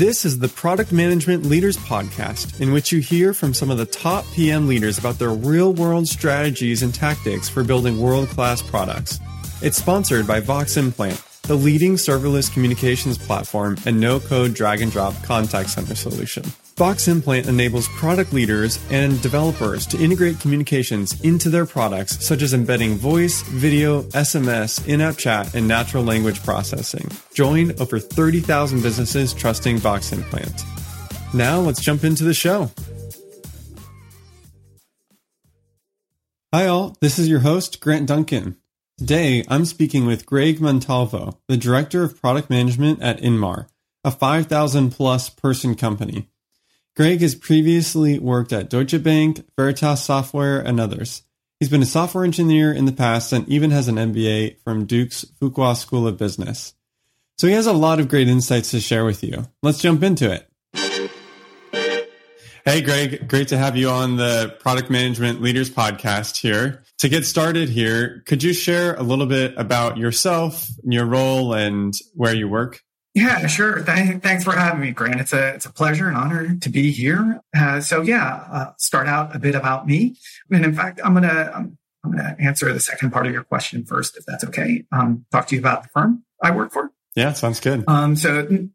This is the Product Management Leaders Podcast, in which you hear from some of the top PM leaders about their real world strategies and tactics for building world class products. It's sponsored by Voximplant, the leading serverless communications platform and no code drag and drop contact center solution. Voximplant enables product leaders and developers to integrate communications into their products, such as embedding voice, video, SMS, in app chat, and natural language processing. Join over 30,000 businesses trusting Voximplant. Now let's jump into the show. Hi, all. This is your host, Grant Duncan. Today, I'm speaking with Greg Montalvo, the Director of Product Management at Inmar, a 5,000 plus person company. Greg has previously worked at Deutsche Bank, Veritas Software, and others. He's been a software engineer in the past and even has an MBA from Duke's Fuqua School of Business. So he has a lot of great insights to share with you. Let's jump into it. Hey, Greg, great to have you on the Product Management Leaders Podcast here. To get started here, could you share a little bit about yourself, your role, and where you work? Yeah, sure. Th- thanks for having me, Grant. It's a it's a pleasure and honor to be here. Uh, so yeah, uh, start out a bit about me, and in fact, I'm gonna I'm, I'm, gonna answer the second part of your question first, if that's okay. Um, talk to you about the firm I work for. Yeah, sounds good. Um, so n-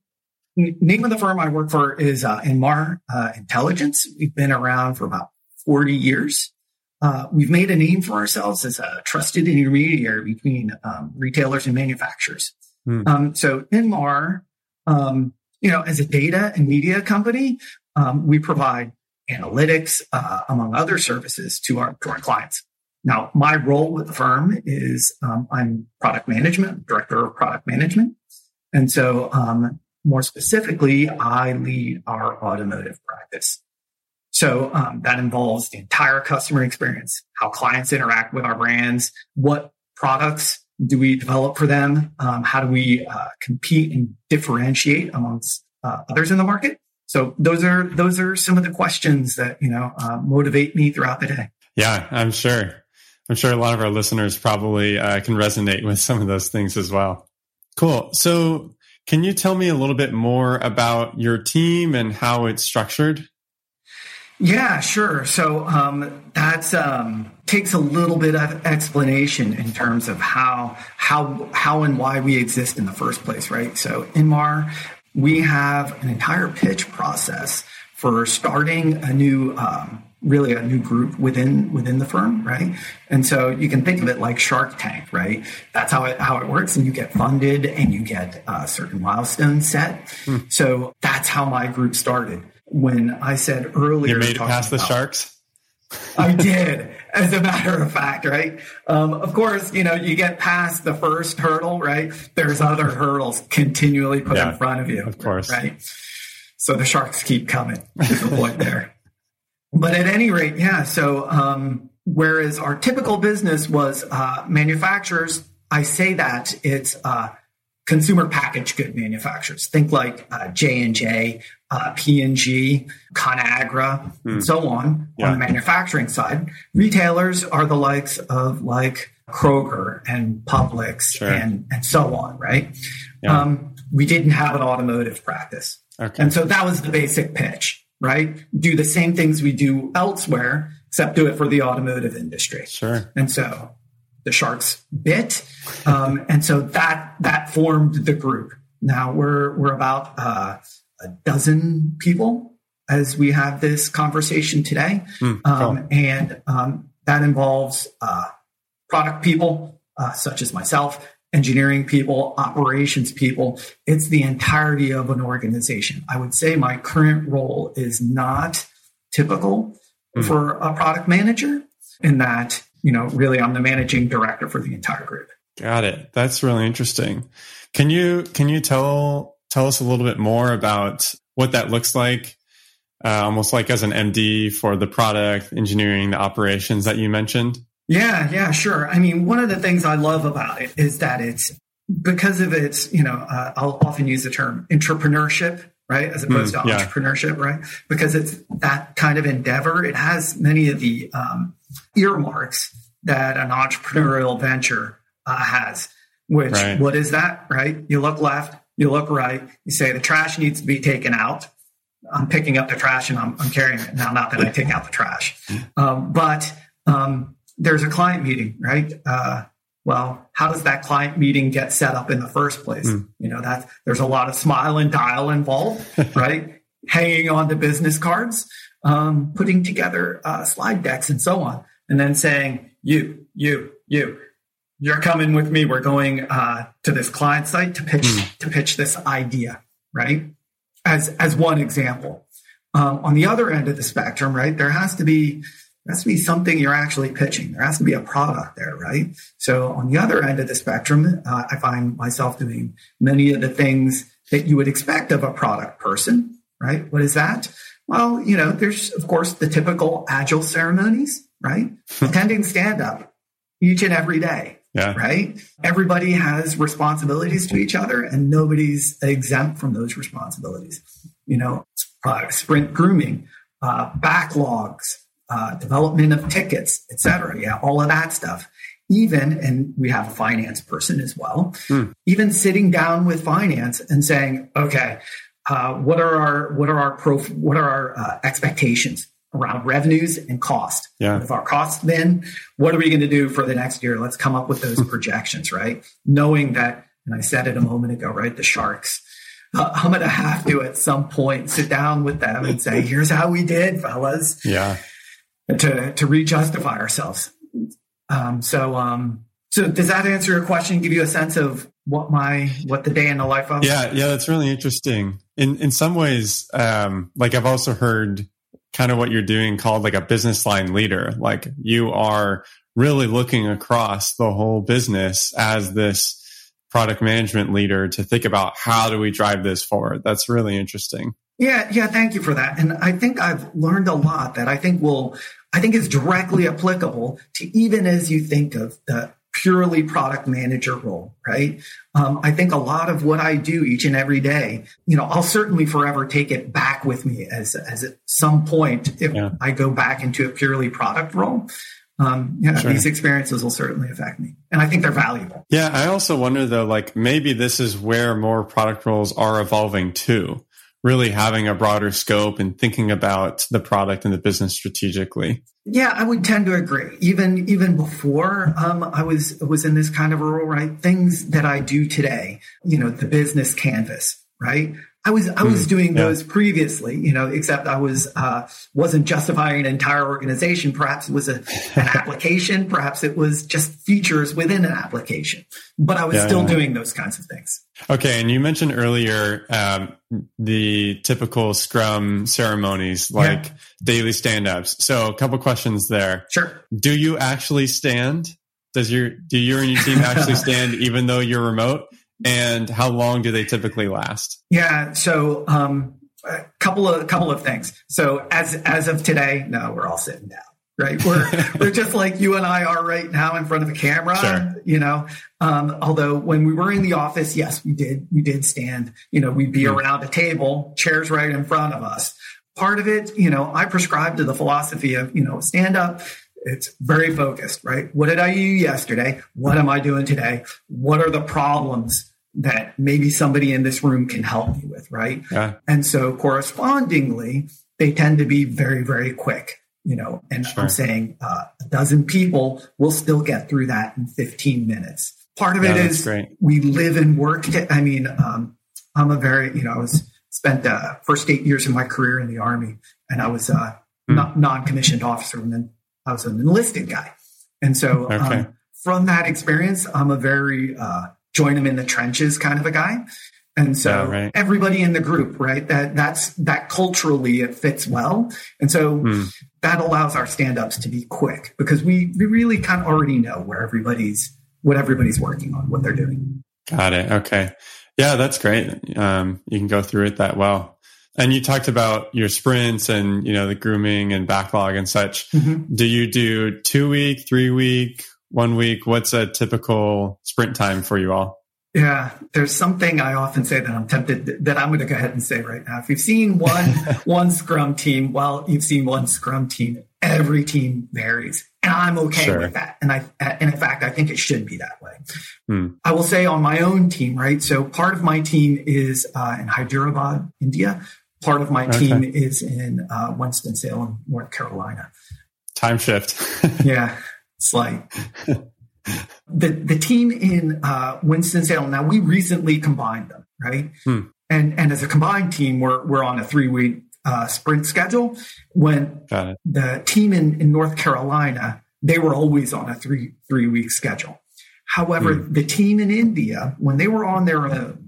name of the firm I work for is uh, Inmar uh, Intelligence. We've been around for about 40 years. Uh, we've made a name for ourselves as a trusted intermediary between um, retailers and manufacturers. Mm. Um, so Inmar, um, you know, as a data and media company, um, we provide analytics, uh, among other services to our, to our clients. Now, my role with the firm is um, I'm product management, director of product management. And so, um, more specifically, I lead our automotive practice. So um, that involves the entire customer experience, how clients interact with our brands, what products do we develop for them? Um, how do we uh, compete and differentiate amongst uh, others in the market? So those are those are some of the questions that you know uh, motivate me throughout the day. Yeah, I'm sure. I'm sure a lot of our listeners probably uh, can resonate with some of those things as well. Cool. So, can you tell me a little bit more about your team and how it's structured? Yeah, sure. So um, that um, takes a little bit of explanation in terms of how how how and why we exist in the first place, right? So Inmar, we have an entire pitch process for starting a new. Um, really a new group within within the firm right and so you can think of it like shark tank right that's how it how it works and you get funded and you get uh, certain milestones set hmm. so that's how my group started when I said earlier. You made it past the Sharks? I did, as a matter of fact, right? Um, of course, you know, you get past the first hurdle, right? There's other hurdles continually put yeah, in front of you. Of course. Right. So the Sharks keep coming to the point there. But at any rate, yeah. So, um, whereas our typical business was uh, manufacturers, I say that it's uh, consumer packaged good manufacturers. Think like uh, J and J, uh, P&G, Conagra, mm. and so on yeah. on the manufacturing side. Retailers are the likes of like Kroger and Publix sure. and, and so on, right? Yeah. Um, we didn't have an automotive practice. Okay. And so that was the basic pitch, right? Do the same things we do elsewhere, except do it for the automotive industry. Sure. And so the sharks bit. Um, and so that, that formed the group. Now we're, we're about, uh, a dozen people as we have this conversation today. Mm, cool. um, and um, that involves uh, product people, uh, such as myself, engineering people, operations people. It's the entirety of an organization. I would say my current role is not typical mm. for a product manager in that, you know, really I'm the managing director for the entire group. Got it. That's really interesting. Can you can you tell tell us a little bit more about what that looks like, uh, almost like as an MD for the product, engineering, the operations that you mentioned? Yeah, yeah, sure. I mean, one of the things I love about it is that it's because of its, you know, uh, I'll often use the term entrepreneurship, right? As opposed mm, to yeah. entrepreneurship, right? Because it's that kind of endeavor. It has many of the um, earmarks that an entrepreneurial venture uh, has, which right. what is that, right? You look left, You look right. You say the trash needs to be taken out. I'm picking up the trash and I'm, I'm carrying it now. Not that I take out the trash, um, but um, there's a client meeting, right? Uh, well, how does that client meeting get set up in the first place? Mm. You know that there's a lot of smile and dial involved, right? Hanging on to business cards, um, putting together uh, slide decks, and so on, and then saying, "You, you, you." You're coming with me. We're going uh, to this client site to pitch mm. to pitch this idea, right? as as one example. Um, on the other end of the spectrum, right, there has to be there has to be something you're actually pitching. There has to be a product there, right? So on the other end of the spectrum, uh, I find myself doing many of the things that you would expect of a product person, right? What is that? Well, you know, there's of course the typical agile ceremonies, right? Attending stand up each and every day. Yeah. Right. Everybody has responsibilities to each other and nobody's exempt from those responsibilities. You know, uh, sprint grooming, uh, backlogs, uh, development of tickets, etc. Yeah. All of that stuff. Even, and we have a finance person as well, hmm. even sitting down with finance and saying, okay, uh, what are our, what are our pro, what are our uh, expectations? Around revenues and cost. Yeah. If our costs then, what are we going to do for the next year? Let's come up with those projections, right? Knowing that, and I said it a moment ago, right? The sharks. Uh, I'm going to have to at some point sit down with them and say, here's how we did, fellas. Yeah. To, to re-justify ourselves. Um, so, um, so does that answer your question? Give you a sense of what my, what the day in the life of? Yeah. Yeah. That's really interesting. In, in some ways, um, like I've also heard kind of what you're doing called like a business line leader. Like you are really looking across the whole business as this product management leader to think about how do we drive this forward. That's really interesting. Yeah, yeah, thank you for that. And I think I've learned a lot that I think will I think is directly applicable to even as you think of the purely product manager role, right? Um, I think a lot of what I do each and every day, you know, I'll certainly forever take it back with me as, as at some point, if yeah. I go back into a purely product role, um, yeah, sure. these experiences will certainly affect me. And I think they're valuable. Yeah. I also wonder though, like maybe this is where more product roles are evolving too really having a broader scope and thinking about the product and the business strategically. Yeah, I would tend to agree. Even even before um, I was was in this kind of role, right? Things that I do today, you know, the business canvas, right? I was I was mm, doing yeah. those previously, you know, except I was uh, wasn't justifying an entire organization. Perhaps it was a, an application, perhaps it was just features within an application, but I was yeah, still yeah. doing those kinds of things. Okay, and you mentioned earlier um, the typical Scrum ceremonies, like daily stand-ups. So, a couple questions there. Sure. Do you actually stand? Does your do you and your team actually stand even though you're remote? And how long do they typically last? Yeah, so um, a couple of a couple of things. So as as of today, no, we're all sitting down. Right, we're we're just like you and I are right now in front of a camera. Sure. You know, um, although when we were in the office, yes, we did we did stand. You know, we'd be mm. around a table, chairs right in front of us. Part of it, you know, I prescribe to the philosophy of you know stand up it's very focused, right? What did I do yesterday? What am I doing today? What are the problems that maybe somebody in this room can help me with, right? Yeah. And so correspondingly, they tend to be very, very quick, you know, and sure. I'm saying uh, a dozen people will still get through that in 15 minutes. Part of yeah, it is great. we live and work. I mean, um, I'm a very, you know, I was spent the uh, first eight years of my career in the army and I was a mm. non-commissioned officer and then I was an enlisted guy. And so okay. um, from that experience, I'm a very uh, join them in the trenches kind of a guy. And so yeah, right. everybody in the group, right? That that's that culturally it fits well. And so mm. that allows our stand-ups to be quick because we, we really kind of already know where everybody's what everybody's working on, what they're doing. Got it. Okay. Yeah, that's great. Um, you can go through it that well. And you talked about your sprints and, you know, the grooming and backlog and such. Mm-hmm. Do you do two week, three week, one week? What's a typical sprint time for you all? Yeah, there's something I often say that I'm tempted that I'm going to go ahead and say right now. If you've seen one one Scrum team, well, you've seen one Scrum team every team varies. And I'm okay sure. with that. And I, and in fact, I think it should be that way. Hmm. I will say on my own team, right? So part of my team is uh, in Hyderabad, India. Part of my okay. team is in uh, Winston-Salem, North Carolina. Time shift. yeah. It's like the, the team in uh, Winston-Salem. Now we recently combined them, right? Hmm. And, and as a combined team, we're, we're on a three week uh, sprint schedule. When the team in, in North Carolina, they were always on a three three week schedule. However, mm. the team in India, when they were on their own,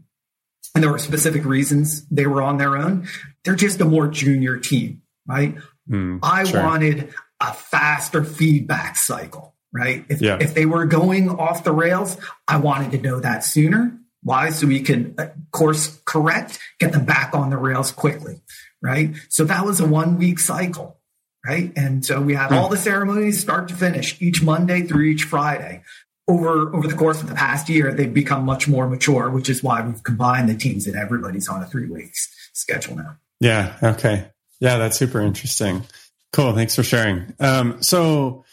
and there were specific reasons they were on their own, they're just a more junior team, right? Mm, I sure. wanted a faster feedback cycle, right? If, yeah. if they were going off the rails, I wanted to know that sooner. Why? So we could uh, course correct, get them back on the rails quickly right? So that was a one week cycle, right? And so we had all the ceremonies start to finish each Monday through each Friday. Over, over the course of the past year, they've become much more mature, which is why we've combined the teams and everybody's on a three weeks schedule now. Yeah. Okay. Yeah. That's super interesting. Cool. Thanks for sharing. Um, so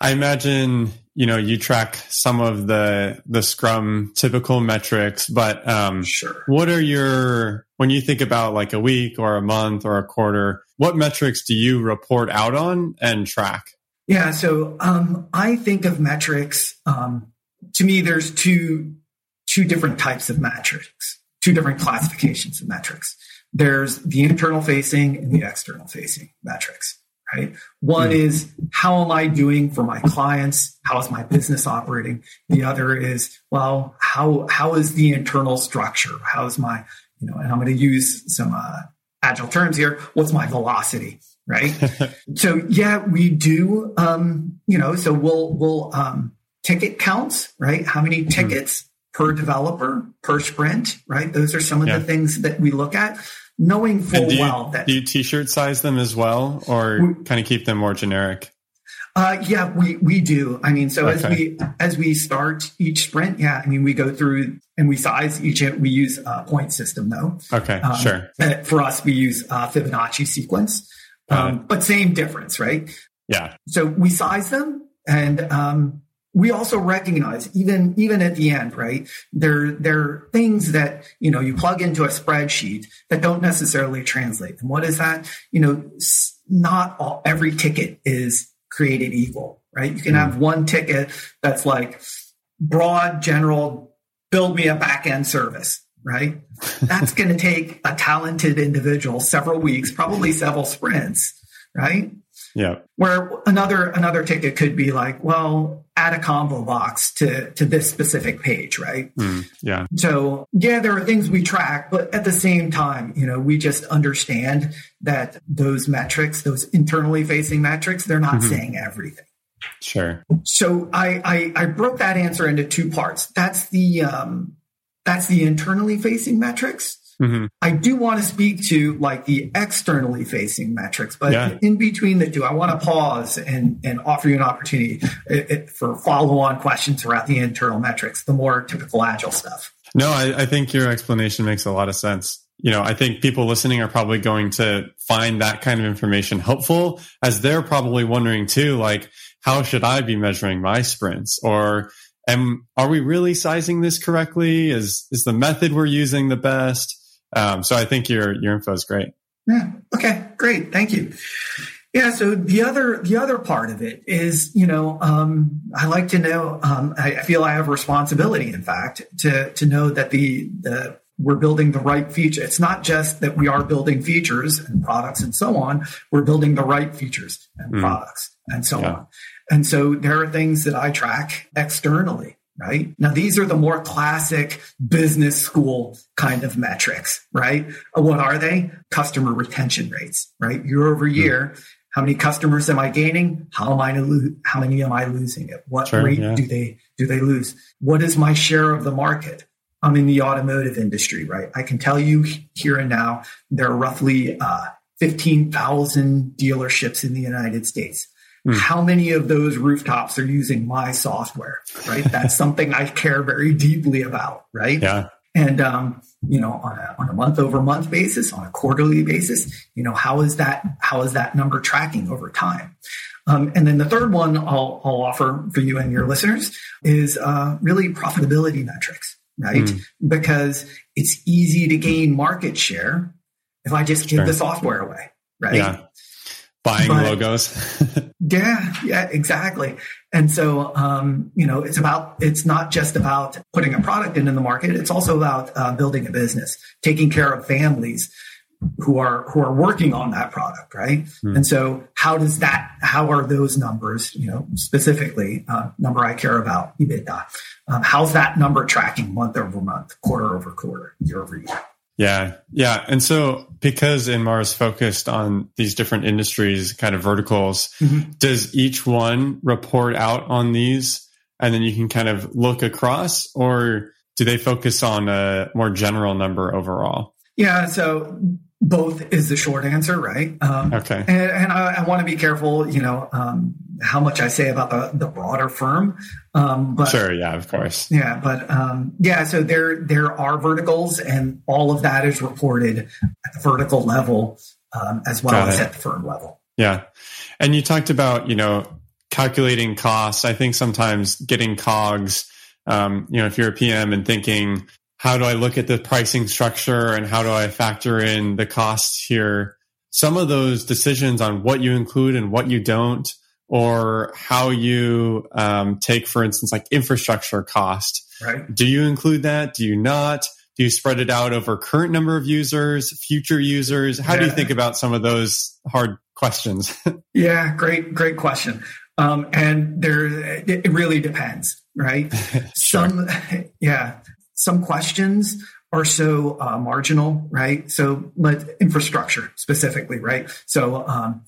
I imagine you know you track some of the the scrum typical metrics but um sure. what are your when you think about like a week or a month or a quarter what metrics do you report out on and track yeah so um i think of metrics um to me there's two two different types of metrics two different classifications of metrics there's the internal facing and the external facing metrics right? One mm is how am I doing for my clients? How is my business operating? The other is, well, how, how is the internal structure? How's my, you know, and I'm going to use some uh, agile terms here. What's my velocity? Right. so yeah, we do, um, you know, so we'll, we'll, um, ticket counts, right? How many mm-hmm. tickets mm per developer per sprint, right? Those are some of yeah. the things that we look at knowing full you, well that do you t-shirt size them as well or kind of keep them more generic uh, yeah we we do i mean so okay. as we as we start each sprint yeah i mean we go through and we size each we use a point system though okay um, sure for us we use uh, fibonacci sequence um, but same difference right? Yeah. So we size them and um, we also recognize even even at the end right? There there are things that you know you plug into a spreadsheet that don't necessarily translate. And what is that? You know not all every ticket is created equal right? You can mm. have one ticket that's like broad general build me a back end service right that's going to take a talented individual several weeks probably several sprints right yeah. Where another another ticket could be like, well, add a combo box to to this specific page, right? Mm, yeah. So yeah, there are things we track, but at the same time, you know, we just understand that those metrics, those internally facing metrics, they're not mm-hmm. saying everything. Sure. So I, I I broke that answer into two parts. That's the um that's the internally facing metrics Mm-hmm. I do want to speak to like the externally facing metrics, but yeah. in between the two, I want to pause and, and offer you an opportunity it, it, for follow on questions around the internal metrics, the more typical agile stuff. No, I, I think your explanation makes a lot of sense you know, I think people listening are probably going to find that kind of information helpful as they're probably wondering too, like, how should I be measuring my sprints? Or am, are we really sizing this correctly? Is, is the method we're using the best? Um, so I think your your info is great. Yeah. Okay. Great. Thank you. Yeah. So the other the other part of it is, you know, um, I like to know. Um, I, I, feel I have responsibility, in fact, to to know that the the we're building the right feature. It's not just that we are building features and products and so on. We're building the right features and mm. products and so yeah. on. And so there are things that I track externally right? Now, these are the more classic business school kind of metrics, right? What are they? Customer retention rates, right? Year over hmm. year. How many customers am I gaining? How am I lo- how many am I losing? At what sure, rate yeah. do they do they lose? What is my share of the market? I'm in the automotive industry, right? I can tell you here and now there are roughly uh, 15,000 dealerships in the United States. Mm. How many of those rooftops are using my software? Right. That's something I care very deeply about. Right. Yeah. And, um, you know, on a, on a month over month basis, on a quarterly basis, you know, how is that, how is that number tracking over time? Um, and then the third one I'll, I'll, offer for you and your listeners is uh, really profitability metrics, right? Mm. Because it's easy to gain market share if I just give sure. the software away, right? Yeah. Buying but, logos. yeah, yeah, exactly. And so, um, you know, it's about, it's not just about putting a product into the market. It's also about uh, building a business, taking care of families, who are who are working on that product right mm. and so how does that how are those numbers you know specifically uh, number i care about ebitda um, how's that number tracking month over month quarter over quarter year over year yeah yeah and so because inmar is focused on these different industries kind of verticals mm-hmm. does each one report out on these and then you can kind of look across or do they focus on a more general number overall yeah, so both is the short answer, right? Um, okay. And, and I, I want to be careful, you know, um, how much I say about the, the broader firm. Um, but sure, yeah, of course. Yeah, but um, yeah, so there there are verticals, and all of that is reported at the vertical level um, as well Got as it. at the firm level. Yeah, and you talked about you know calculating costs. I think sometimes getting cogs. Um, you know, if you're a PM and thinking, how do I look at the pricing structure and how do I factor in the costs here? Some of those decisions on what you include and what you don't, or how you um, take, for instance, like infrastructure cost. Right. Do you include that? Do you not? Do you spread it out over current number of users, future users? How yeah. do you think about some of those hard questions? yeah, great, great question. Um, and there, it really depends, right? sure. Some, yeah, some questions are so uh, marginal, right? So, but infrastructure specifically, right? So, um,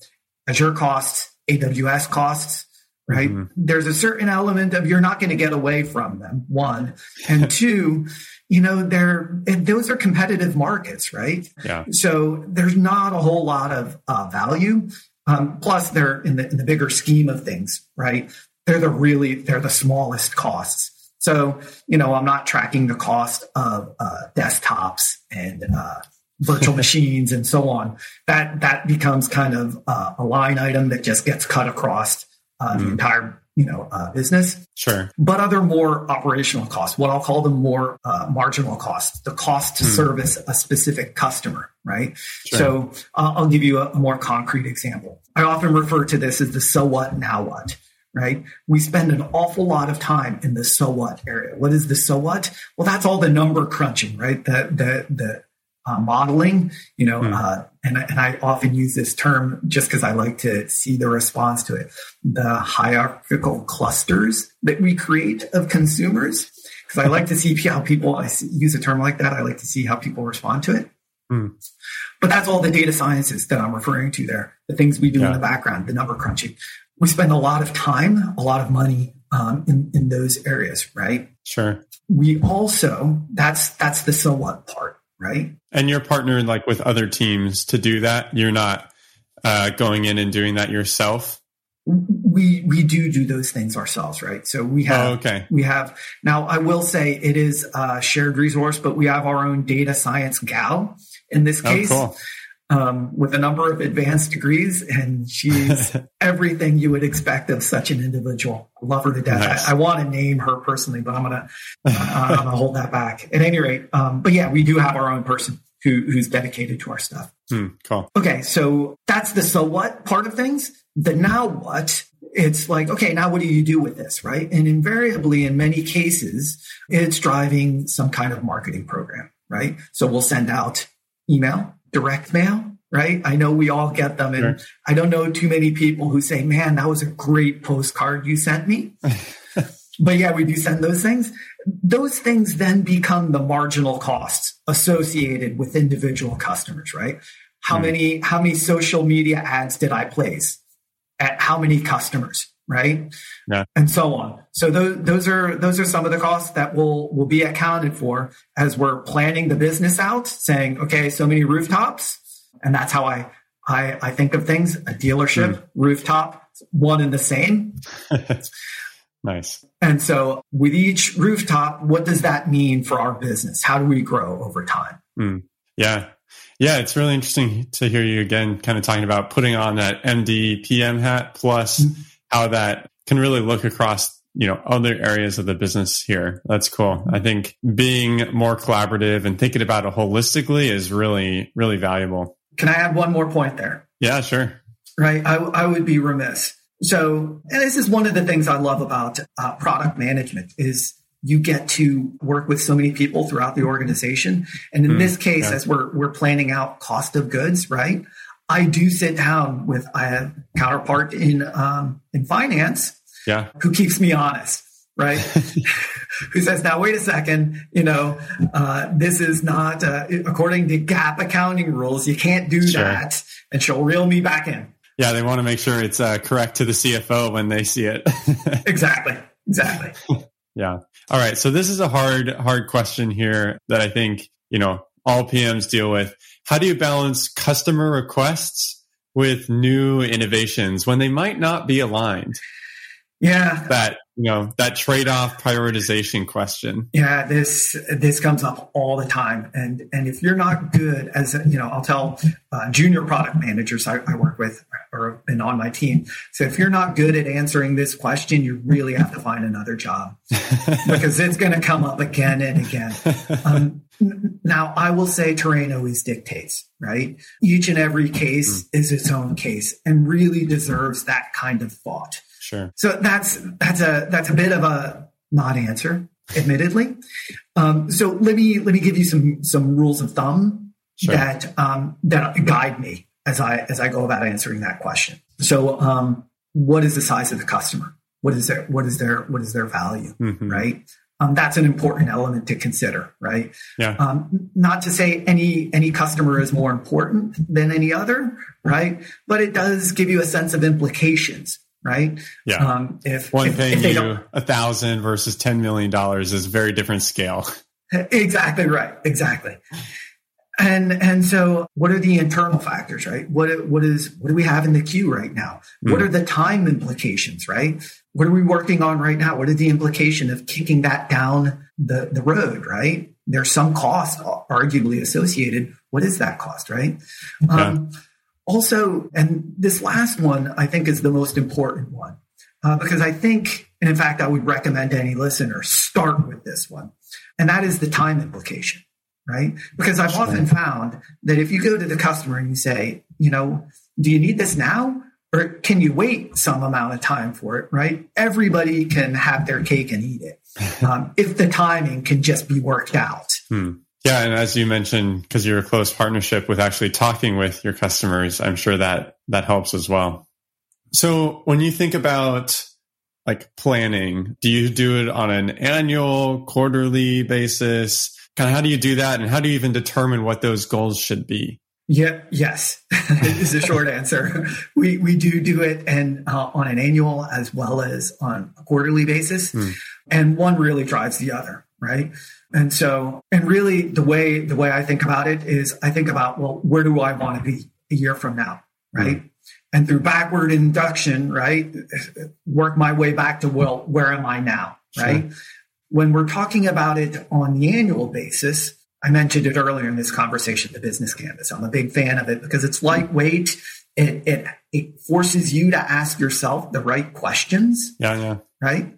Azure costs, AWS costs, right? Mm-hmm. There's a certain element of you're not going to get away from them. One and two, you know, they're those are competitive markets, right? Yeah. So there's not a whole lot of uh, value. Um, plus, they're in the in the bigger scheme of things, right? They're the really they're the smallest costs. So, you know, I'm not tracking the cost of uh, desktops and uh, virtual machines and so on. That that becomes kind of uh, a line item that just gets cut across mm. the entire you know uh, business. Sure. But other more operational costs, what I'll call them more uh, marginal costs, the cost to mm. service a specific customer, right? Sure. So I'll give you a, a more concrete example. I often refer to this as the so what now what right? We spend an awful lot of time in the so what area. What is the so what? Well, that's all the number crunching, right? The the the uh, modeling, you know, mm. uh, and and I often use this term just because I like to see the response to it. The hierarchical clusters that we create of consumers, because I like to see how people. I use a term like that. I like to see how people respond to it. Mm. But that's all the data sciences that I'm referring to there. The things we do yeah. in the background, the number crunching we spend a lot of time, a lot of money um, in, in those areas, right? Sure. We also, that's, that's the so what part, right? And you're partnered like with other teams to do that. You're not uh, going in and doing that yourself. We we do do those things ourselves, right? So we have oh, okay. we have now. I will say it is a shared resource, but we have our own data science gal in this oh, case. Oh, cool um, with a number of advanced degrees, and she's everything you would expect of such an individual. I love her to death. Nice. I, I, want to name her personally, but I'm gonna uh, I'm gonna hold that back. At any rate, um, but yeah, we do have our own person who, who's dedicated to our stuff. Hmm, cool. Okay, so that's the so what part of things. The now what it's like, okay, now what do you do with this, right? And invariably, in many cases, it's driving some kind of marketing program, right? So we'll send out email direct mail, right? I know we all get them. And sure. I don't know too many people who say, man, that was a great postcard you sent me. but yeah, we do send those things. Those things then become the marginal costs associated with individual customers, right? How mm. many, how many social media ads did I place at how many customers? Right. Yeah. And so on. So those, those are, those are some of the costs that will, will be accounted for as we're planning the business out saying, okay, so many rooftops. And that's how I, I, I think of things, a dealership, mm. rooftop, one and the same. Nice. And so with each rooftop, what does that mean for our business? How do we grow over time? Mm. Yeah. Yeah, it's really interesting to hear you again kind of talking about putting on that MD PM hat plus mm-hmm. How that can really look across you know other areas of the business here. That's cool. I think being more collaborative and thinking about it holistically is really really valuable. Can i add one more point there? Yeah sure. Right. I, I would be remiss. So and this is one of the things i love about uh, product management is you get to work with so many people throughout the organization. And in mm, this case yeah. as we're we're planning out cost of goods right i do sit down with a counterpart in um, in finance yeah. who keeps me honest, right? who says, now, wait a second, you know, uh, this is not, uh, according to GAAP accounting rules, you can't do sure. that. And she'll reel me back in. Yeah, they want to make sure it's uh, correct to the CFO when they see it. exactly. Exactly. yeah. All right. So this is a hard, hard question here that I think, you know, all PMs deal with. How do you balance customer requests with new innovations when they might not be aligned? Yeah. That, you know, that trade-off prioritization question. Yeah, this this comes up all the time. And and if you're not good as a, you know, I'll tell uh, junior product managers I, I work with or been on my team. So if you're not good at answering this question, you really have to find another job because it's going to come up again and again. Um, now, I will say terrain always dictates, right? Each and every case mm. is its own case and really deserves that kind of thought. Sure. So that's that's a that's a bit of a not answer, admittedly. Um, so let me let me give you some some rules of thumb sure. that um, that guide me as I as I go about answering that question. So, um, what is the size of the customer? What is their what is their what is their value? Mm-hmm. Right. Um, that's an important element to consider, right? Yeah. Um, not to say any any customer is more important than any other, right? But it does give you a sense of implications right? Yeah. Um, if one if, paying if you a thousand versus ten million dollars is very different scale. Exactly right. Exactly. And and so, what are the internal factors, right? What what is what do we have in the queue right now? Mm. What are the time implications, right? What are we working on right now? What is the implication of kicking that down the the road, right? There's some cost arguably associated. What is that cost, right? Um, also, and this last one I think is the most important one uh, because I think, and in fact, I would recommend any listener start with this one, and that is the time implication, right? Because I've often found that if you go to the customer and you say, you know, do you need this now? Or can you wait some amount of time for it, right? Everybody can have their cake and eat it um, if the timing can just be worked out. Hmm. Yeah, and as you mentioned, because you're a close partnership with actually talking with your customers, I'm sure that that helps as well. So when you think about like planning, do you do it on an annual, quarterly basis? Kind of how do you do that, and how do you even determine what those goals should be? Yeah, yes, is the short answer. We we do do it and uh, on an annual as well as on a quarterly basis, hmm. and one really drives the other, right? And so, and really the way, the way I think about it is I think about, well, where do I want to be a year from now? Right. Mm-hmm. And through backward induction, right, work my way back to, well, where am I now? Right. Sure. When we're talking about it on the annual basis, I mentioned it earlier in this conversation, the business canvas. I'm a big fan of it because it's lightweight. It, it, it forces you to ask yourself the right questions. Yeah. Yeah. Right.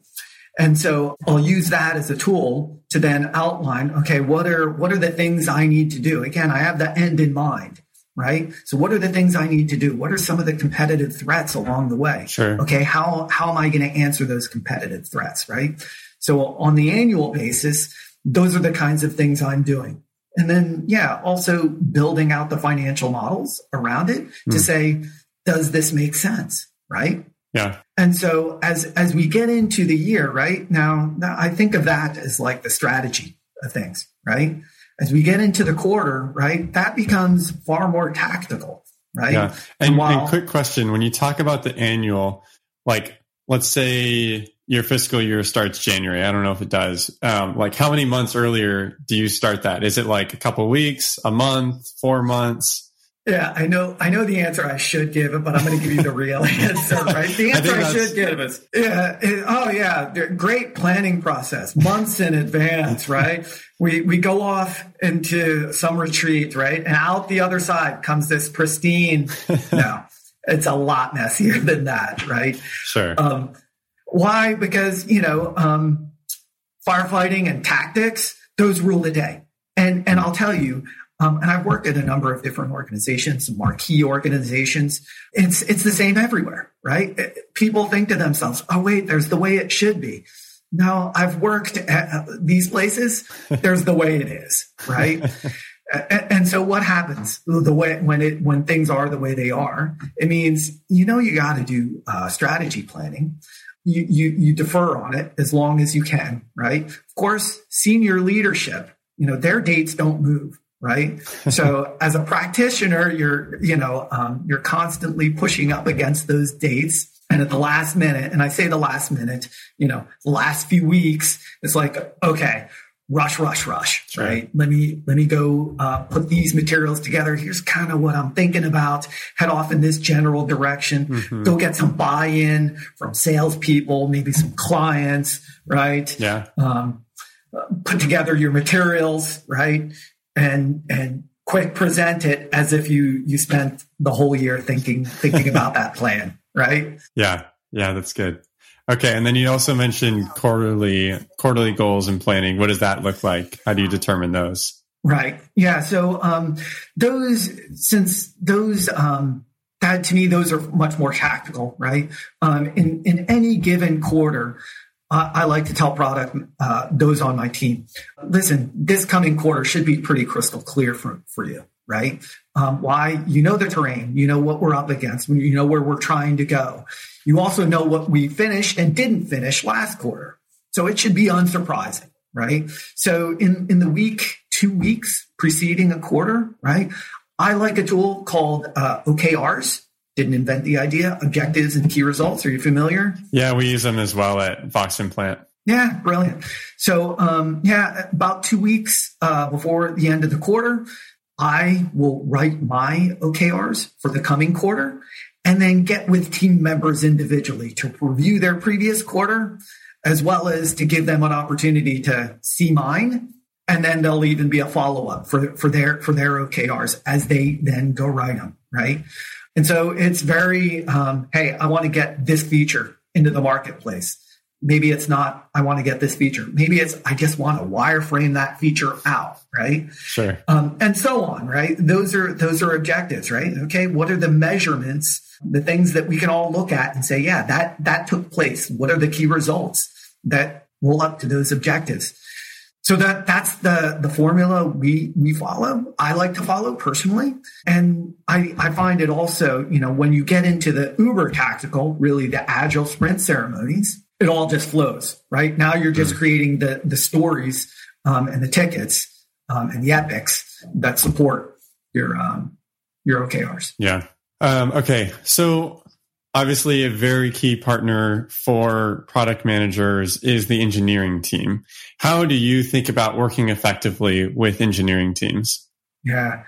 And so I'll use that as a tool to then outline, okay, what are, what are the things I need to do? Again, I have the end in mind, right? So what are the things I need to do? What are some of the competitive threats along the way? Sure. Okay. How, how am I going to answer those competitive threats? Right. So on the annual basis, those are the kinds of things I'm doing. And then, yeah, also building out the financial models around it to mm. say, does this make sense? Right. Yeah. And so as as we get into the year, right? Now, now I think of that as like the strategy of things, right? As we get into the quarter, right? That becomes far more tactical, right? Yeah. And, and, while, and quick question, when you talk about the annual, like let's say your fiscal year starts January. I don't know if it does. Um, like how many months earlier do you start that? Is it like a couple weeks, a month, four months? Yeah, I know. I know the answer I should give, it, but I'm going to give you the real answer. Right? The answer I, I should give is yeah. It, oh yeah, great planning process, months in advance. Right? We we go off into some retreat, right, and out the other side comes this pristine. no, it's a lot messier than that, right? Sure. Um, why? Because you know, um, firefighting and tactics those rule the day. And and I'll tell you, um, and I've worked at a number of different organizations, some marquee organizations. It's it's the same everywhere, right? People think to themselves, "Oh, wait, there's the way it should be." No, I've worked at these places. There's the way it is, right? and, and so, what happens the way when it when things are the way they are? It means you know you got to do uh, strategy planning you, you, you defer on it as long as you can, right? Of course, senior leadership, you know, their dates don't move, right? so as a practitioner, you're, you know, um, you're constantly pushing up against those dates. And at the last minute, and I say the last minute, you know, the last few weeks, it's like, okay, rush, rush, rush, right? right? Let me let me go uh, put these materials together. Here's kind of what I'm thinking about. Head off in this general direction. Mm-hmm. Go get some buy-in from salespeople, maybe some clients, right? Yeah. Um, put together your materials, right? And and quick present it as if you you spent the whole year thinking thinking about that plan, right? Yeah. Yeah, that's good. Okay, and then you also mentioned quarterly quarterly goals and planning. What does that look like? How do you determine those? Right. Yeah. So um, those, since those, um, that to me, those are much more tactical, right? Um, in in any given quarter, uh, I like to tell product uh, those on my team, listen, this coming quarter should be pretty crystal clear for for you, right? Um, why? You know the terrain, you know what we're up against, you know where we're trying to go. You also know what we finished and didn't finish last quarter. So it should be unsurprising, right? So in, in the week, two weeks preceding a quarter, right? I like a tool called uh, OKRs. Didn't invent the idea. Objectives and key results. Are you familiar? Yeah, we use them as well at Voximplant. Yeah, brilliant. So, um, yeah, about two weeks uh, before the end of the quarter, I will write my OKRs for the coming quarter and then get with team members individually to review their previous quarter, as well as to give them an opportunity to see mine. And then there'll even be a follow up for, for their, for their OKRs as they then go write them. Right. And so it's very, um, Hey, I want to get this feature into the marketplace. Maybe it's not, I want to get this feature. Maybe it's, I just want to wireframe that feature out. Right. Sure. Um, and so on. Right. Those are, those are objectives. Right. Okay. What are the measurements the things that we can all look at and say, yeah, that, that took place. What are the key results that roll up to those objectives? So that, that's the, the formula we, we follow. I like to follow personally. And I, I find it also, you know, when you get into the uber tactical, really the agile sprint ceremonies, it all just flows, right? Now you're just hmm. creating the, the stories, um, and the tickets, um, and the epics that support your, um, your OKRs. Yeah. Um, okay. So obviously a very key partner for product managers is the engineering team. How do you think about working effectively with engineering teams? Yeah.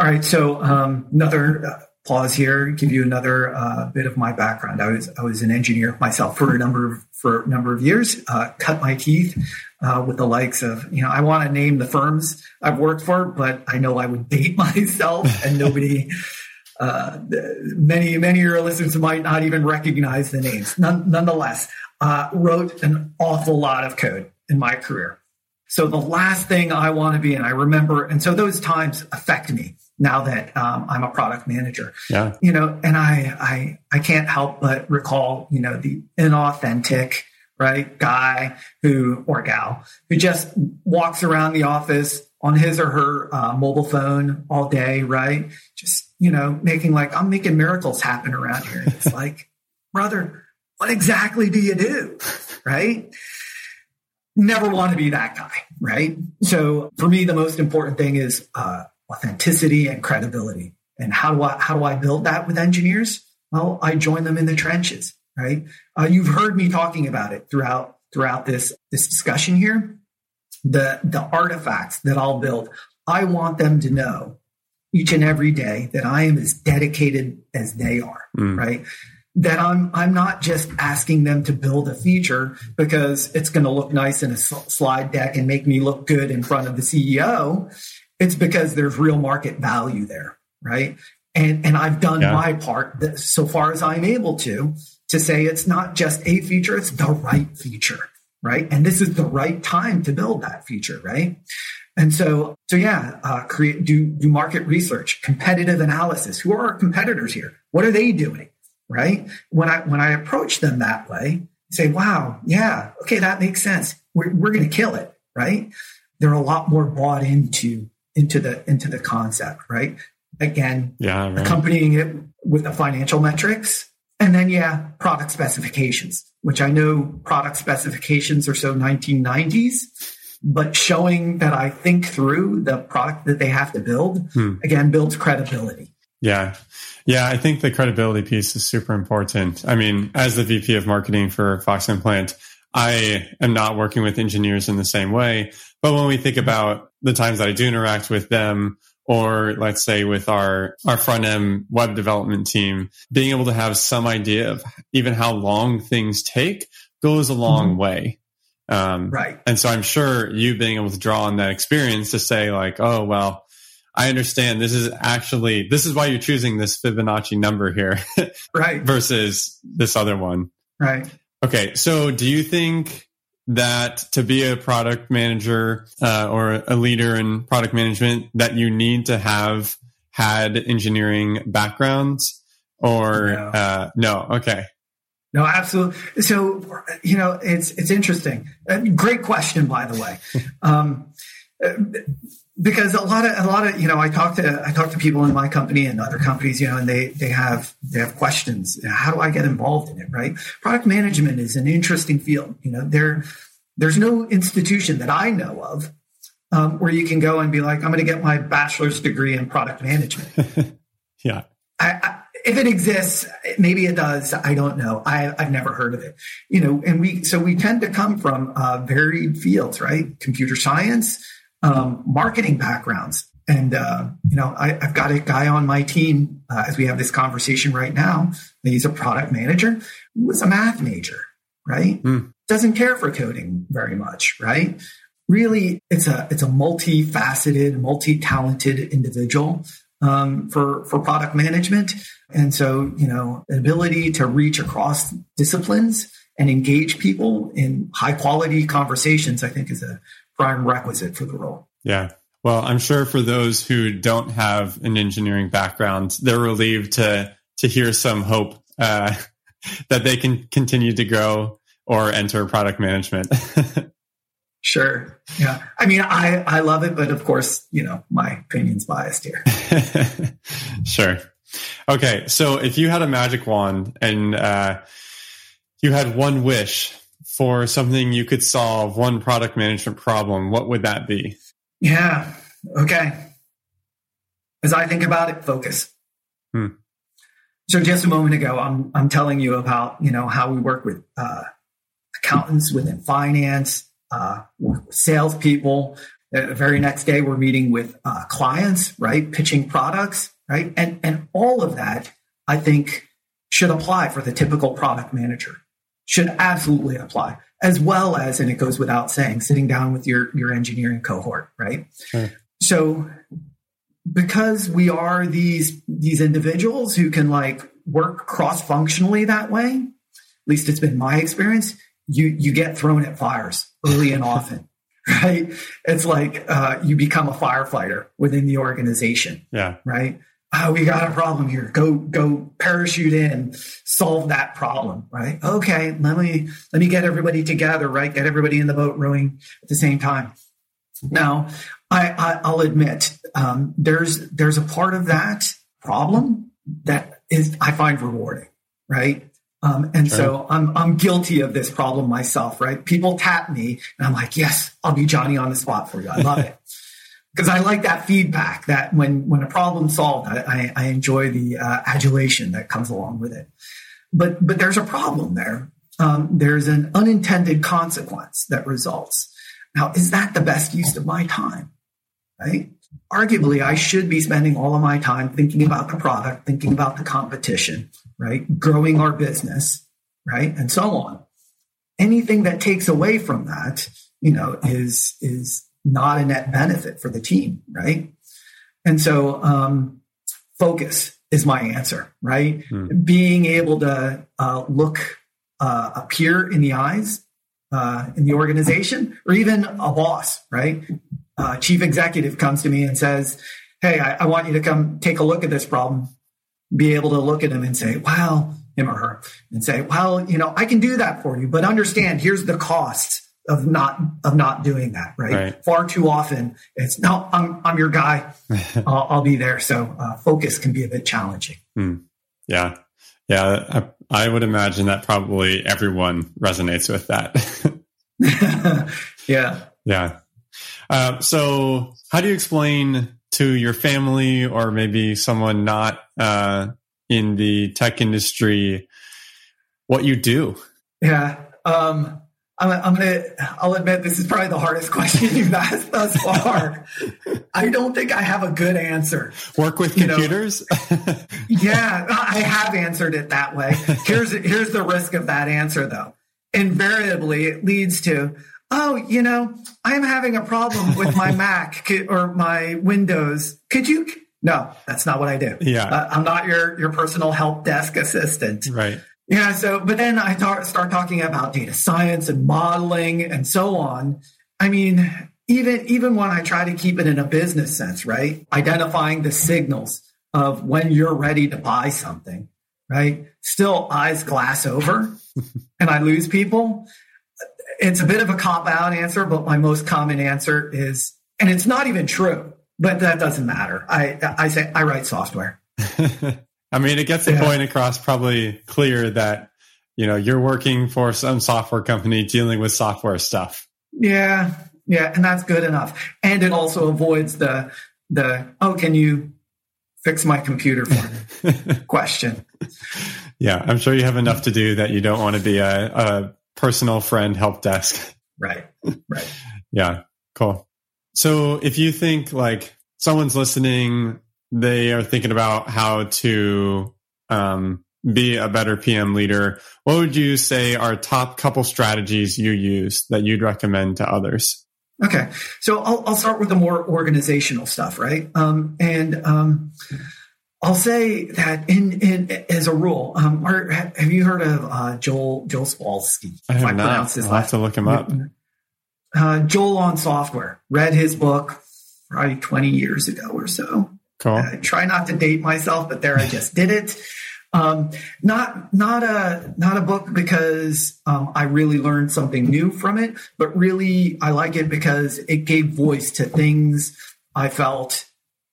All right. So um, another uh, pause here. Give you another uh, bit of my background. I was I was an engineer myself for a number of for a number of years. Uh, cut my teeth uh, with the likes of you know I want to name the firms I've worked for, but I know I would date myself, and nobody uh, many many of your listeners might not even recognize the names. None, nonetheless, uh, wrote an awful lot of code in my career. So the last thing I want to be, and I remember, and so those times affect me now that um, I'm a product manager. Yeah. You know, and I I I can't help but recall, you know, the inauthentic right guy who or gal who just walks around the office on his or her uh, mobile phone all day, right? Just you know, making like, I'm making miracles happen around here. It's like, brother, what exactly do you do? Right? Never want to be that guy. Right. So for me, the most important thing is uh, authenticity and credibility. And how do I, how do I build that with engineers? Well, I join them in the trenches. Right. Uh, you've heard me talking about it throughout, throughout this, this discussion here. The, the artifacts that I'll build, I want them to know each and every day that I am as dedicated as they are, mm. right? That I'm I'm not just asking them to build a feature because it's going to look nice in a slide deck and make me look good in front of the CEO. It's because there's real market value there, right? And and I've done yeah. my part so far as I'm able to to say it's not just a feature, it's the right feature, right? And this is the right time to build that feature, right? And so, so yeah, uh, create, do, do market research, competitive analysis. Who are our competitors here? What are they doing? Right. When I, when I approach them that way, say, wow, yeah, okay, that makes sense. We're, we're going to kill it. Right. They're a lot more bought into, into the, into the concept. Right. Again, yeah, right. accompanying it with the financial metrics. And then, yeah, product specifications, which I know product specifications are so 1990s but showing that I think through the product that they have to build hmm. again builds credibility. Yeah. Yeah, I think the credibility piece is super important. I mean, as the VP of marketing for Voximplant, I am not working with engineers in the same way. But when we think about the times that I do interact with them, or let's say with our, our front end web development team, being able to have some idea of even how long things take goes a long mm-hmm. way. Um, right. And so I'm sure you being able to draw on that experience to say like, oh, well, I understand this is actually, this is why you're choosing this Fibonacci number here. right. Versus this other one. Right. Okay. So do you think that to be a product manager uh, or a leader in product management that you need to have had engineering backgrounds or no, uh, no? okay no, absolutely. So, you know, it's it's interesting. Uh, great question, by the way, um, because a lot of a lot of you know, I talk to I talk to people in my company and other companies, you know, and they they have they have questions. How do I get involved in it? Right? Product management is an interesting field. You know, there there's no institution that I know of um, where you can go and be like, I'm going to get my bachelor's degree in product management. yeah. I, I, if it exists, maybe it does. I don't know. I, have never heard of it. You know, and we so we tend to come from uh, varied fields, right? Computer science, um, marketing backgrounds, and uh, you know, I, have got a guy on my team uh, as we have this conversation right now. He's a product manager. He was a math major, right? Mm. Doesn't care for coding very much, right? Really, it's a it's a multifaceted, multi-talented individual um, for for product management. And so, you know, the ability to reach across disciplines and engage people in high quality conversations, I think, is a prime requisite for the role. Yeah. Well, I'm sure for those who don't have an engineering background, they're relieved to to hear some hope uh, that they can continue to grow or enter product management. Sure. Yeah. I mean, I, I love it, but of course, you know, my opinion's biased here. sure. Okay. So if you had a magic wand and uh, you had one wish for something you could solve, one product management problem, what would that be? Yeah. Okay. As I think about it, focus. Hmm. So just a moment ago, I'm, I'm telling you about, you know, how we work with uh, accountants within finance, uh, salespeople. The very next day, we're meeting with uh, clients, right? Pitching products, right? And, and all of that, I think, should apply for the typical product manager, should absolutely apply, as well as, and it goes without saying, sitting down with your, your engineering cohort, right? Sure. So, because we are these, these individuals who can like work cross functionally that way, at least it's been my experience, you you get thrown at fires early and often right it's like uh, you become a firefighter within the organization yeah right oh we got a problem here go go parachute in solve that problem right okay let me let me get everybody together right get everybody in the boat rowing at the same time now i, I will admit um, there's there's a part of that problem that is i find rewarding right um, and sure. so I'm, I'm guilty of this problem myself, right? People tap me and I'm like, yes, I'll be Johnny on the spot for you. I love it. Because I like that feedback that when, when a problem solved, I, I, I enjoy the uh, adulation that comes along with it. But, but there's a problem there. Um, there's an unintended consequence that results. Now, is that the best use of my time? right? Arguably, I should be spending all of my time thinking about the product, thinking about the competition, right? Growing our business, right? And so on. Anything that takes away from that, you know, is, is not a net benefit for the team, right? And so, um, focus is my answer, right? Hmm. Being able to uh, look uh, a peer in the eyes uh, in the organization or even a boss, right? Uh, chief executive comes to me and says, Hey, I, I, want you to come take a look at this problem. Be able to look at him and say, Wow, him or her, and say, Well, you know, I can do that for you, but understand here's the cost of not of not doing that. Right. right. Far too often, it's no, I'm I'm your guy. I'll, I'll, be there. So uh, focus can be a bit challenging. Hmm. Yeah, yeah. I, I would imagine that probably everyone resonates with that. yeah. Yeah. Uh, so, how do you explain to your family or maybe someone not uh, in the tech industry what you do? Yeah. Um, I'm, I'm gonna. I'll admit this is probably the hardest question you've asked thus far. I don't think I have a good answer. Work with computers. You know, yeah, I have answered it that way. Here's here's the risk of that answer though. Invariably, it leads to, oh, you know, I'm having a problem with my Mac or my Windows. Could you? No, that's not what I do. Yeah, uh, I'm not your your personal help desk assistant. Right. Yeah. So, but then I start talking about data science and modeling and so on. I mean, even, even when I try to keep it in a business sense, right? Identifying the signals of when you're ready to buy something, right? Still eyes glass over and I lose people. It's a bit of a cop out answer, but my most common answer is, and it's not even true, but that doesn't matter. I, I say I write software. I mean, it gets the yeah. point across probably clear that, you know, you're working for some software company dealing with software stuff. Yeah. Yeah. And that's good enough. And it also avoids the, the, oh, can you fix my computer for me question. Yeah. I'm sure you have enough to do that you don't want to be a, a personal friend help desk. Right. Right. yeah. Cool. So if you think like someone's listening they are thinking about how to um, be a better PM leader, what would you say are top couple strategies you use that you'd recommend to others? Okay, so I'll, I'll start with the more organizational stuff, right? Um, and um, I'll say that in, in as a rule, um, are, have you heard of uh, Joel Joel Spolsky? I have I not. I'll have to look him up. Uh, Joel on software. Read his book probably 20 years ago or so. Cool. I try not to date myself, but there I just did it. Um, not not a not a book because um, I really learned something new from it, but really I like it because it gave voice to things I felt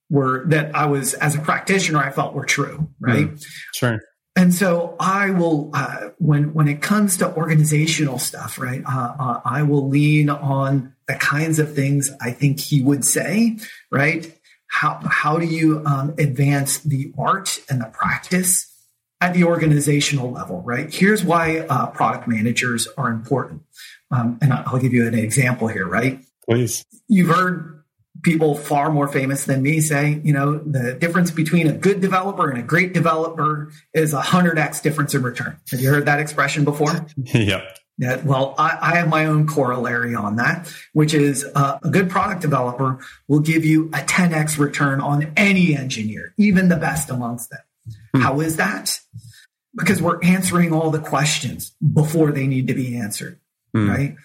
were that I was as a practitioner I felt were true, right? Mm, sure. And so I will uh, when when it comes to organizational stuff, right? Uh, uh, I will lean on the kinds of things I think he would say, right? How how do you um, advance the art and the practice at the organizational level right? Here's why uh, product managers are important. Um, and i'll give you an example here right? Please. You've heard people far more famous than me say you know the difference between a good developer and a great developer is a 100x difference in return. Have you heard that expression before? Yep that, well, I, I, have my own corollary on that, which is uh, a good product developer will give you a 10x return on any engineer, even the best amongst them. Hmm. How is that? Because we're answering all the questions before they need to be answered, hmm. right?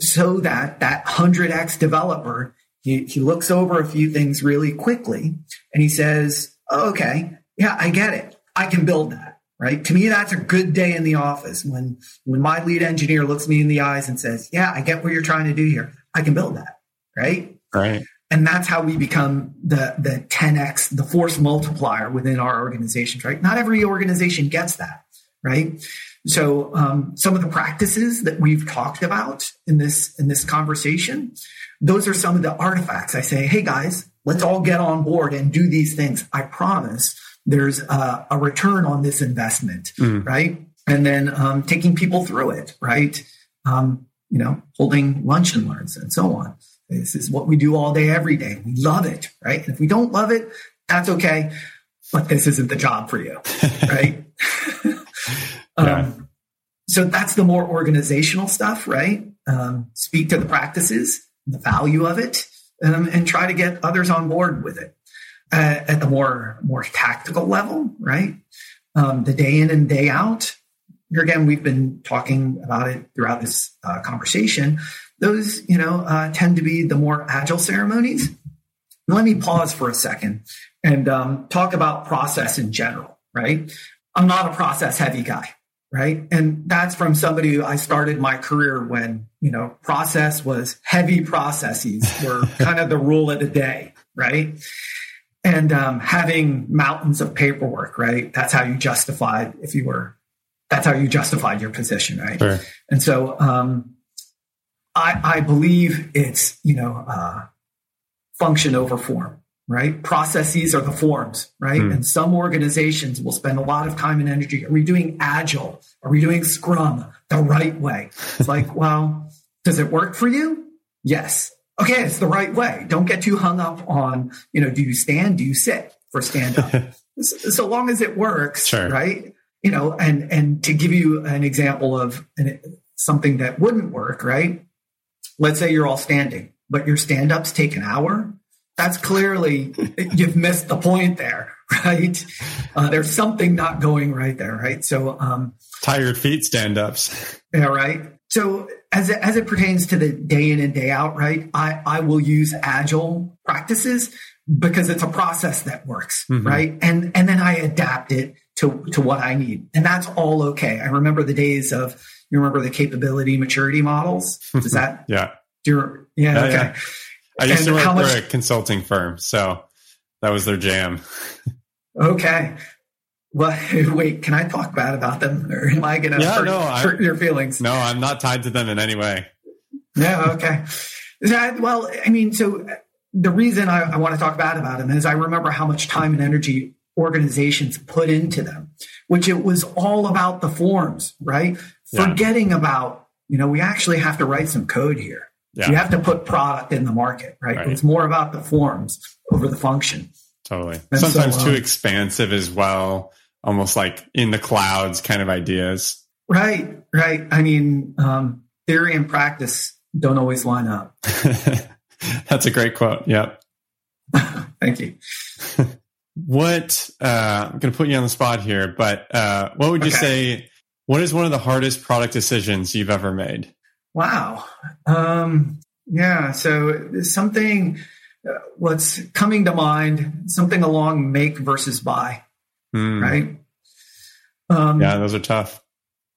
So that that 100x developer, he, he looks over a few things really quickly and he says, okay, yeah, I get it. I can build that right? To me, that's a good day in the office when, when my lead engineer looks me in the eyes and says, yeah, I get what you're trying to do here. I can build that. Right. Right. And that's how we become the, the 10X, the force multiplier within our organizations, right? Not every organization gets that. Right. So, um, some of the practices that we've talked about in this, in this conversation, those are some of the artifacts. I say, Hey guys, let's all get on board and do these things. I promise there's a, a return on this investment, mm. right? And then um, taking people through it, right? Um, you know, holding lunch and learns and so on. This is what we do all day, every day. We love it, right? And if we don't love it, that's okay. But this isn't the job for you, right? Yeah. um, so that's the more organizational stuff, right? Um, speak to the practices, the value of it, um, and try to get others on board with it. Uh, at the more more tactical level, right? Um, the day in and day out. Here again, we've been talking about it throughout this uh, conversation. Those, you know, uh, tend to be the more agile ceremonies. Let me pause for a second and um, talk about process in general, right? I'm not a process heavy guy, right? And that's from somebody who I started my career when, you know, process was heavy processes were kind of the rule of the day, right? And um, having mountains of paperwork, right? That's how you justified if you were, that's how you justified your position, right? Sure. And so um, I, I believe it's, you know, uh, function over form, right? Processes are the forms, right? Hmm. And some organizations will spend a lot of time and energy. Are we doing agile? Are we doing scrum the right way? It's like, well, does it work for you? Yes. Okay, it's the right way. Don't get too hung up on, you know, do you stand? Do you sit for stand up? so, so long as it works, Sure. right? You know, and and to give you an example of an, something that wouldn't work, right? Let's say you're all standing, but your stand ups take an hour. That's clearly you've missed the point there, right? Uh, there's something not going right there, right? So, um, Tired feet stand ups. yeah, right. So as it, as it pertains to the day in and day out, right? I, I will use agile practices because it's a process that works, Mhm. right? And and then I adapt it to to what I need, and that's all okay. I remember the days of you remember the capability maturity models. Does that Yeah. do? You, yeah, Yeah, okay. yeah. I used And to work how for much- a consulting firm, so that was their jam. Okay. Well, wait, can I talk bad about them, or am I going to Yeah, hurt, no, I- hurt your feelings? No, I'm not tied to them in any way. Yeah, okay. That, well, I mean, so the reason I, I want to talk bad about them is I remember how much time and energy organizations put into them, which it was all about the forms, right? Yeah. Forgetting about, you know, we actually have to write some code here. Yeah. We have to put product in the market, right? Right. It's more about the forms over the function. Totally. And Sometimes so, too um, expansive as well, almost like in the clouds kind of ideas. Right, right. I mean, um, theory and practice don't always line up. That's a great quote. Yep. Thank you. What uh, I'm going to put you on the spot here, but uh, what would you Okay. say? What is one of the hardest product decisions you've ever made? Wow. Um, yeah. So something, uh, what's coming to mind, something along make versus buy, Hmm. right? Um, Yeah, those are tough.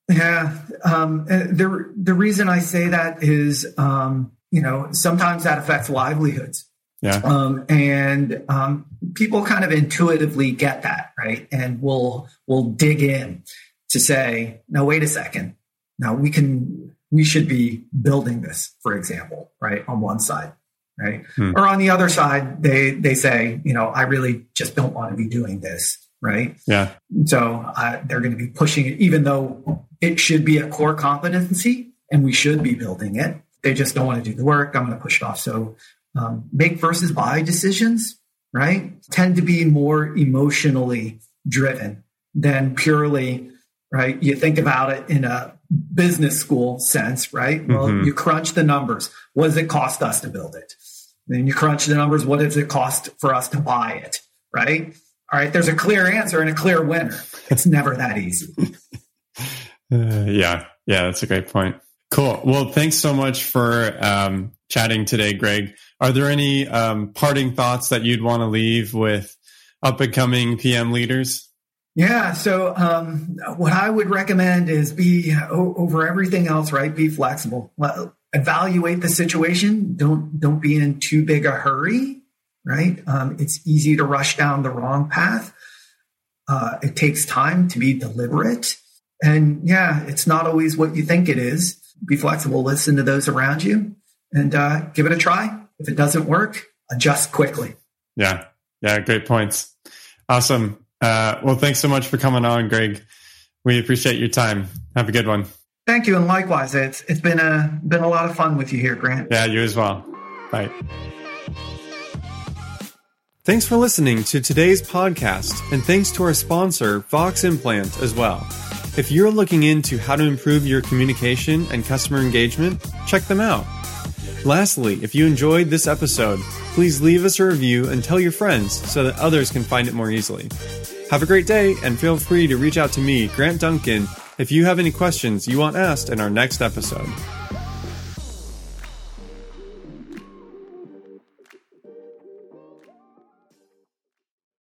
Yeah. Um, uh, the the reason I say that is, um, you know, sometimes that affects livelihoods, Yeah. um, and um, people kind of intuitively get that, right? And we'll we'll dig in to say, no, wait a second. Now we can we should be building this, for example, right on one side, right, Hmm. or on the other side, they they say, you know, I really just don't want to be doing this, right? Yeah. So uh, they're going to be pushing it, even though it should be a core competency and we should be building it. They just don't want to do the work. I'm going to push it off. So um, make versus buy decisions, right, tend to be more emotionally driven than purely, right? You think about it in a business school sense, right? Well, Mhm. you crunch the numbers. What does it cost us to build it? Then you crunch the numbers. What does it cost for us to buy it? Right? All right. There's a clear answer and a clear winner. It's never that easy. Uh, yeah. Yeah. That's a great point. Cool. Well, thanks so much for um, chatting today, Greg. Are there any um, parting thoughts that you'd want to leave with up and coming PM leaders? Yeah. So, um, what I would recommend is be over everything else, right? Be flexible. Well, evaluate the situation. Don't don't be in too big a hurry, right? Um, it's easy to rush down the wrong path. Uh, it takes time to be deliberate, and yeah, it's not always what you think it is. Be flexible. Listen to those around you, and uh, give it a try. If it doesn't work, adjust quickly. Yeah. Yeah. Great points. Awesome. Uh, well, thanks so much for coming on, Greg. We appreciate your time. Have a good one. Thank you, and likewise, it's it's been a been a lot of fun with you here, Grant. Yeah, you as well. Bye. Thanks for listening to today's podcast, and thanks to our sponsor, Voximplant, as well. If you're looking into how to improve your communication and customer engagement, check them out. Lastly, if you enjoyed this episode, please leave us a review and tell your friends so that others can find it more easily. Have a great day, and feel free to reach out to me, Grant Duncan, if you have any questions you want asked in our next episode.